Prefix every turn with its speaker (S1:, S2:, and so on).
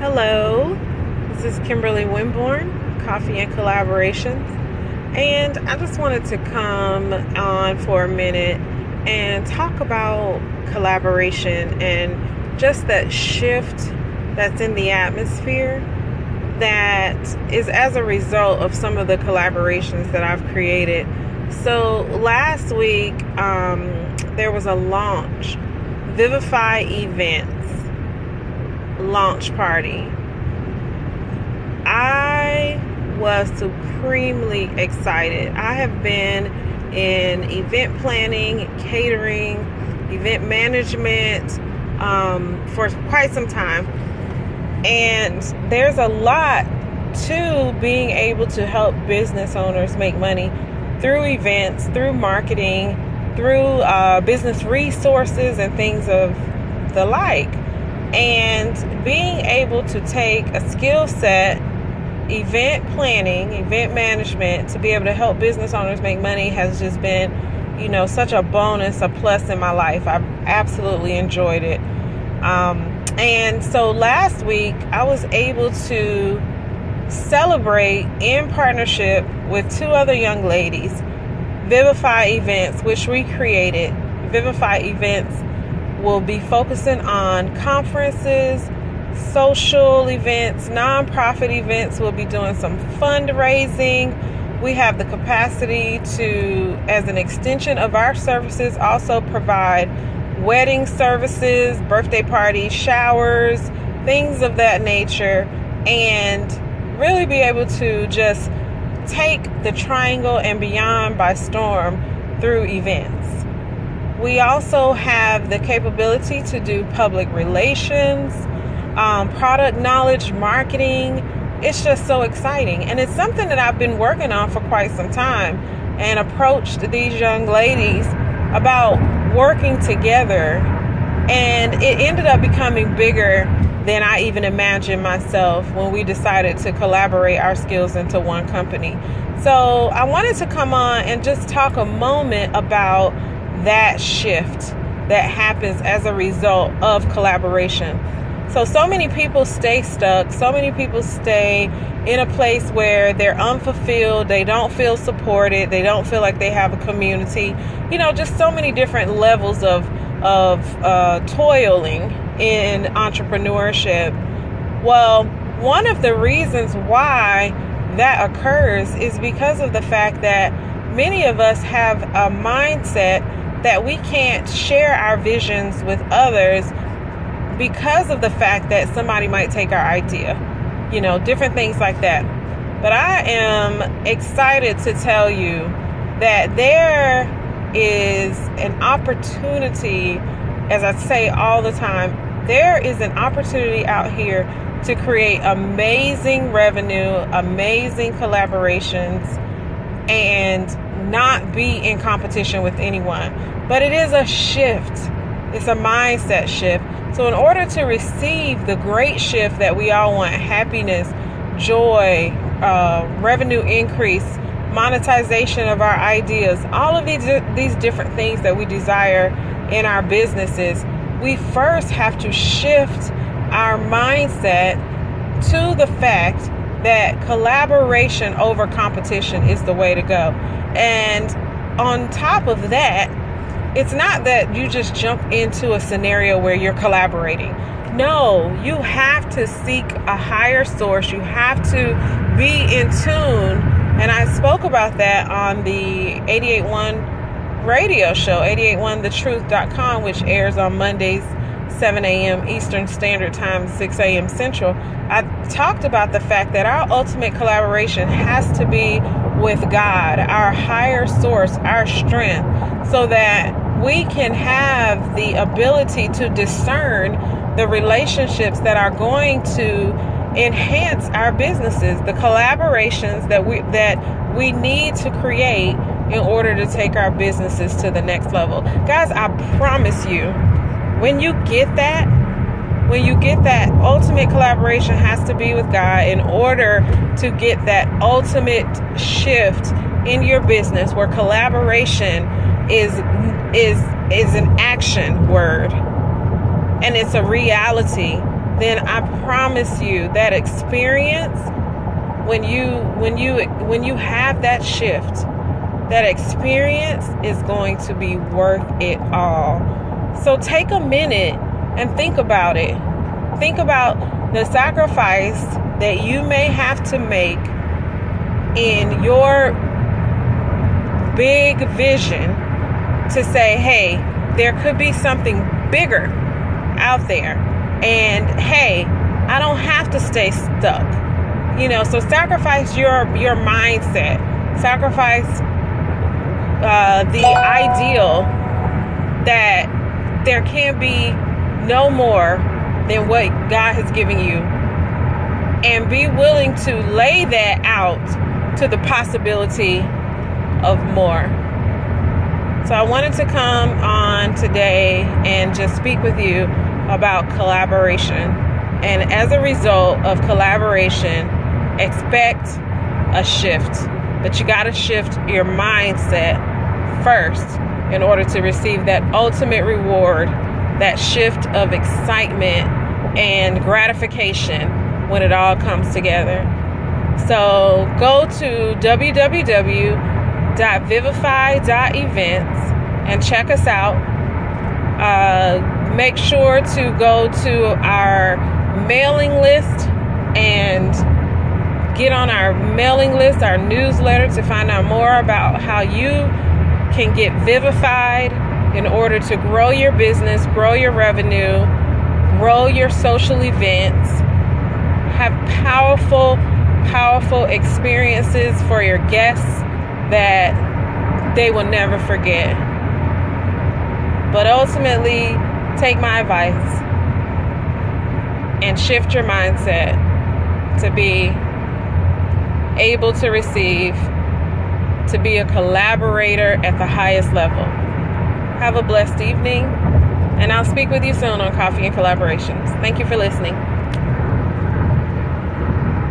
S1: Hello, this is Kimberly Winborn, Coffee and Collaborations, and I just wanted to come on for a minute and talk about collaboration and just that shift that's in the atmosphere that is as a result of some of the collaborations that I've created. So last week, um, there was a launch, Vivify Events launch party. I was supremely excited. I have been in event planning, catering, event management um, for quite some time. And there's a lot to being able to help business owners make money through events, through marketing, through uh, business resources, and things of the like. And being able to take a skill set, event planning, event management, to be able to help business owners make money has just been, you know, such a bonus, a plus in my life. I've absolutely enjoyed it. Um, and so last week, I was able to celebrate in partnership with two other young ladies Vivify Events, which we created. Vivify Events will be focusing on conferences, social events, nonprofit events. We'll be doing some fundraising. We have the capacity to, as an extension of our services, also provide wedding services, birthday parties, showers, things of that nature, and really be able to just take the triangle and beyond by storm through events. We also have the capability to do public relations, um, product knowledge, marketing. It's just so exciting. And it's something that I've been working on for quite some time and approached these young ladies about working together. And it ended up becoming bigger than I even imagined myself when we decided to collaborate our skills into one company. So I wanted to come on and just talk a moment about that shift that happens as a result of collaboration. So, so many people stay stuck. So many people stay in a place where they're unfulfilled. They don't feel supported. They don't feel like they have a community. You know, just so many different levels of of uh, toiling in entrepreneurship. Well, one of the reasons why that occurs is because of the fact that many of us have a mindset that we can't share our visions with others because of the fact that somebody might take our idea, you know, different things like that. But I am excited to tell you that there is an opportunity, as I say all the time, there is an opportunity out here to create amazing revenue, amazing collaborations, and not be in competition with anyone. But it is a shift, it's a mindset shift. So, in order to receive the great shift that we all want happiness, joy, uh, revenue increase, monetization of our ideas, all of these, these different things that we desire in our businesses, we first have to shift our mindset to the fact that collaboration over competition is the way to go. And on top of that, it's not that you just jump into a scenario where you're collaborating. No, you have to seek a higher source. You have to be in tune. And I spoke about that on the 881 radio show, 881thetruth.com, which airs on Mondays 7 a.m. Eastern Standard Time, 6 a.m. Central, I talked about the fact that our ultimate collaboration has to be with God, our higher source, our strength, so that we can have the ability to discern the relationships that are going to enhance our businesses, the collaborations that we that we need to create in order to take our businesses to the next level. Guys, I promise you when you get that, when you get that ultimate collaboration has to be with God in order to get that ultimate shift in your business where collaboration is is is an action word and it's a reality then I promise you that experience when you when you when you have that shift, that experience is going to be worth it all. So take a minute and think about it. Think about the sacrifice that you may have to make in your big vision to say, hey, there could be something bigger out there. And hey, I don't have to stay stuck. You know, so sacrifice your your mindset. Sacrifice uh, the ideal that there can be no more than what God has given you. And be willing to lay that out to the possibility of more. So I wanted to come on today and just speak with you about collaboration. And as a result of collaboration, expect a shift. But you got to shift your mindset first in order to receive that ultimate reward, that shift of excitement and gratification when it all comes together. So go to www www.vivify.events and check us out. Uh, make sure to go to our mailing list and get on our mailing list, our newsletter, to find out more about how you can get vivified in order to grow your business, grow your revenue, grow your social events, have powerful, powerful experiences for your guests that they will never forget. But ultimately, take my advice and shift your mindset to be able to receive, to be a collaborator at the highest level. Have a blessed evening, and I'll speak with you soon on Coffee and Collaborations. Thank you for listening.